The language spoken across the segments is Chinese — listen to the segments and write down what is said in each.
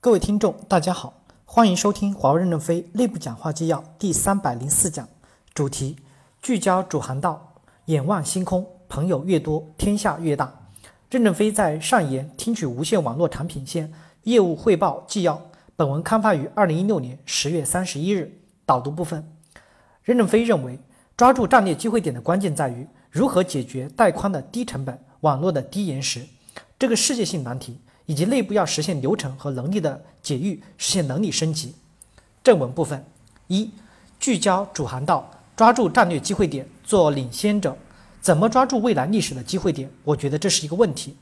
各位听众，大家好，欢迎收听华为任正非内部讲话纪要第三百零四讲，主题：聚焦主航道，眼望星空，朋友越多，天下越大。任正非在上研听取无线网络产品线业务汇报纪要。本文刊发于二零一六年十月三十一日。导读部分，任正非认为，抓住战略机会点的关键在于如何解决带宽的低成本、网络的低延时这个世界性难题。以及内部要实现流程和能力的解域，实现能力升级。正文部分一，聚焦主航道，抓住战略机会点，做领先者。怎么抓住未来历史的机会点？我觉得这是一个问题。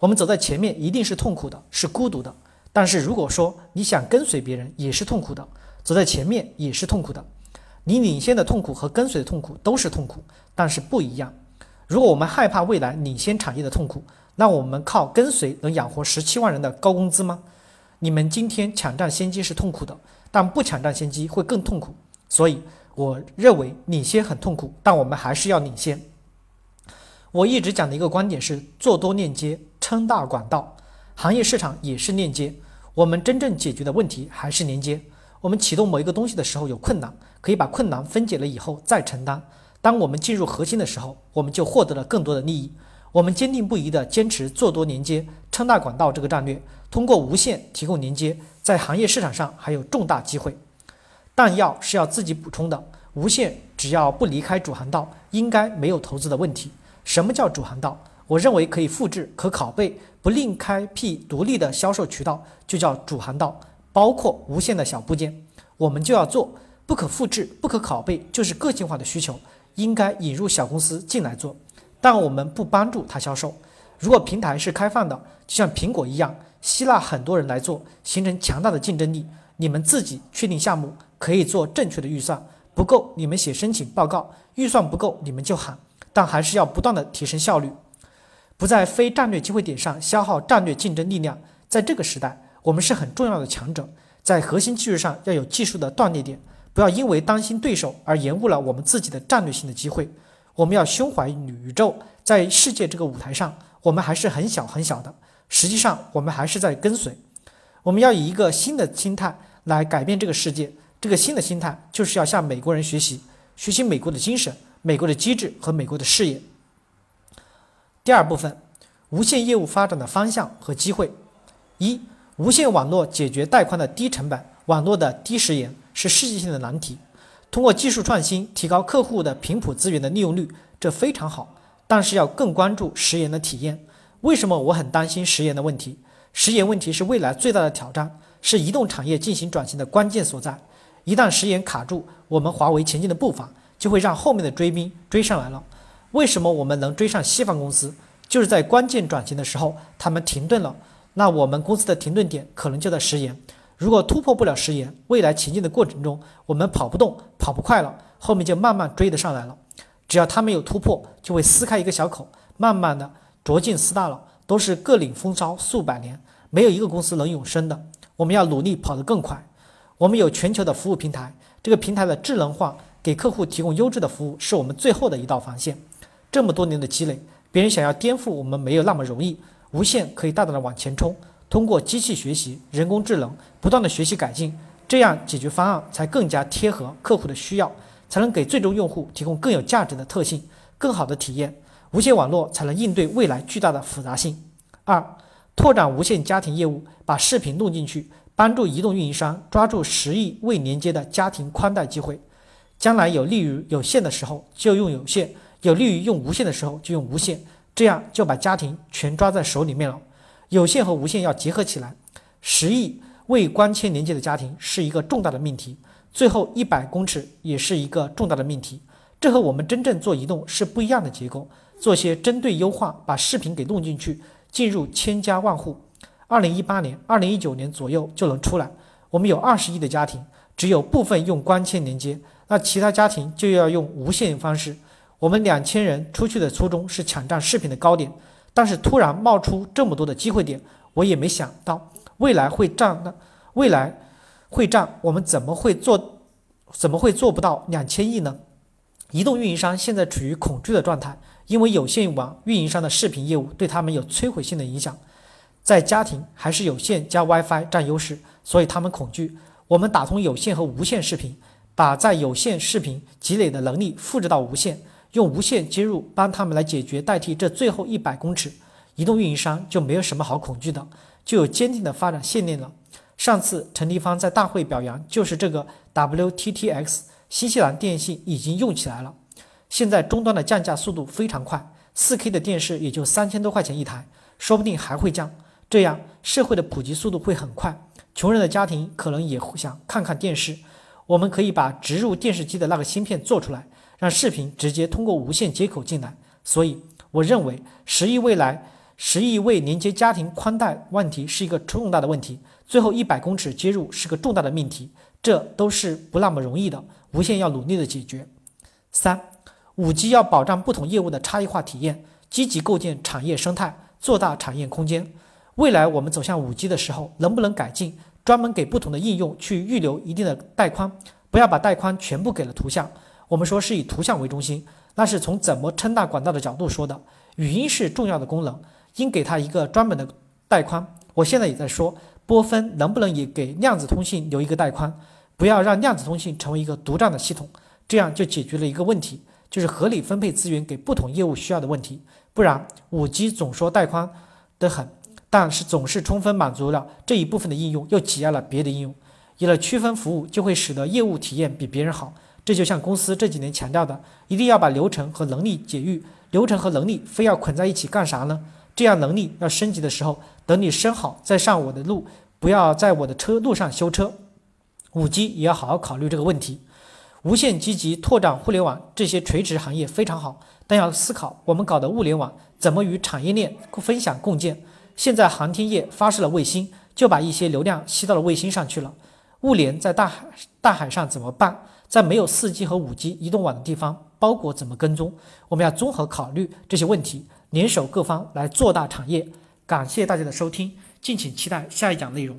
我们走在前面一定是痛苦的，是孤独的。但是如果说你想跟随别人，也是痛苦的，走在前面也是痛苦的。你领先的痛苦和跟随的痛苦都是痛苦，但是不一样。如果我们害怕未来领先产业的痛苦，那我们靠跟随能养活十七万人的高工资吗？你们今天抢占先机是痛苦的，但不抢占先机会更痛苦。所以我认为领先很痛苦，但我们还是要领先。我一直讲的一个观点是做多链接，撑大管道，行业市场也是链接。我们真正解决的问题还是连接。我们启动某一个东西的时候有困难，可以把困难分解了以后再承担。当我们进入核心的时候，我们就获得了更多的利益。我们坚定不移地坚持做多连接、撑大管道这个战略，通过无线提供连接，在行业市场上还有重大机会。弹药是要自己补充的，无线只要不离开主航道，应该没有投资的问题。什么叫主航道？我认为可以复制、可拷贝，不另开辟独立的销售渠道，就叫主航道，包括无线的小部件，我们就要做。不可复制、不可拷贝，就是个性化的需求，应该引入小公司进来做。但我们不帮助他销售。如果平台是开放的，就像苹果一样，吸纳很多人来做，形成强大的竞争力。你们自己确定项目，可以做正确的预算，不够你们写申请报告，预算不够你们就喊。但还是要不断的提升效率，不在非战略机会点上消耗战略竞争力量。在这个时代，我们是很重要的强者，在核心技术上要有技术的断裂点，不要因为担心对手而延误了我们自己的战略性的机会。我们要胸怀宇宙，在世界这个舞台上，我们还是很小很小的。实际上，我们还是在跟随。我们要以一个新的心态来改变这个世界。这个新的心态就是要向美国人学习，学习美国的精神、美国的机制和美国的事业。第二部分，无线业务发展的方向和机会。一、无线网络解决带宽的低成本、网络的低时延是世界性的难题。通过技术创新提高客户的频谱资源的利用率，这非常好。但是要更关注时延的体验。为什么我很担心时延的问题？时延问题是未来最大的挑战，是移动产业进行转型的关键所在。一旦时延卡住，我们华为前进的步伐就会让后面的追兵追上来了。为什么我们能追上西方公司？就是在关键转型的时候，他们停顿了。那我们公司的停顿点可能就在时延。如果突破不了时延，未来前进的过程中，我们跑不动、跑不快了，后面就慢慢追得上来了。只要他没有突破，就会撕开一个小口，慢慢的逐进撕大了。都是各领风骚数百年，没有一个公司能永生的。我们要努力跑得更快。我们有全球的服务平台，这个平台的智能化，给客户提供优质的服务，是我们最后的一道防线。这么多年的积累，别人想要颠覆我们没有那么容易。无线可以大胆的往前冲。通过机器学习、人工智能不断的学习改进，这样解决方案才更加贴合客户的需要，才能给最终用户提供更有价值的特性、更好的体验。无线网络才能应对未来巨大的复杂性。二、拓展无线家庭业务，把视频弄进去，帮助移动运营商抓住十亿未连接的家庭宽带机会。将来有利于有线的时候就用有线，有利于用无线的时候就用无线，这样就把家庭全抓在手里面了。有线和无线要结合起来，十亿未光纤连接的家庭是一个重大的命题，最后一百公尺也是一个重大的命题。这和我们真正做移动是不一样的结构，做些针对优化，把视频给弄进去，进入千家万户。二零一八年、二零一九年左右就能出来。我们有二十亿的家庭，只有部分用光纤连接，那其他家庭就要用无线方式。我们两千人出去的初衷是抢占视频的高点。但是突然冒出这么多的机会点，我也没想到未来会涨的，未来会涨，我们怎么会做，怎么会做不到两千亿呢？移动运营商现在处于恐惧的状态，因为有线网运营商的视频业务对他们有摧毁性的影响。在家庭还是有线加 WiFi 占优势，所以他们恐惧。我们打通有线和无线视频，把在有线视频积累的能力复制到无线，用无线接入帮他们来解决代替这最后一百公尺。移动运营商就没有什么好恐惧的，就有坚定的发展信念了。上次陈立芳在大会表扬，就是这个 WTTX，新西兰电信已经用起来了。现在终端的降价速度非常快，4K 的电视也就三千多块钱一台，说不定还会降。这样社会的普及速度会很快，穷人的家庭可能也会想看看电视。我们可以把植入电视机的那个芯片做出来，让视频直接通过无线接口进来。所以我认为十亿未来十亿未连接家庭宽带问题是一个重大的问题，最后一百公尺接入是个重大的命题，这都是不那么容易的。无线要努力的解决。三。五 G 要保障不同业务的差异化体验，积极构建产业生态，做大产业空间。未来我们走向五 G 的时候，能不能改进，专门给不同的应用去预留一定的带宽，不要把带宽全部给了图像。我们说是以图像为中心，那是从怎么撑大管道的角度说的。语音是重要的功能，应给它一个专门的带宽。我现在也在说，波分能不能也给量子通信留一个带宽，不要让量子通信成为一个独占的系统，这样就解决了一个问题。就是合理分配资源给不同业务需要的问题，不然五 G 总说带宽的很，但是总是充分满足了这一部分的应用，又挤压了别的应用。有了区分服务，就会使得业务体验比别人好。这就像公司这几年强调的，一定要把流程和能力解育。流程和能力非要捆在一起干啥呢？这样能力要升级的时候，等你升好再上我的路，不要在我的车路上修车。五 G 也要好好考虑这个问题。无限积极拓展互联网，这些垂直行业非常好，但要思考我们搞的物联网怎么与产业链分享共建。现在航天业发射了卫星，就把一些流量吸到了卫星上去了。物联在大海大海上怎么办？在没有四 G 和五 G 移动网的地方，包裹怎么跟踪？我们要综合考虑这些问题，联手各方来做大产业。感谢大家的收听，敬请期待下一讲内容。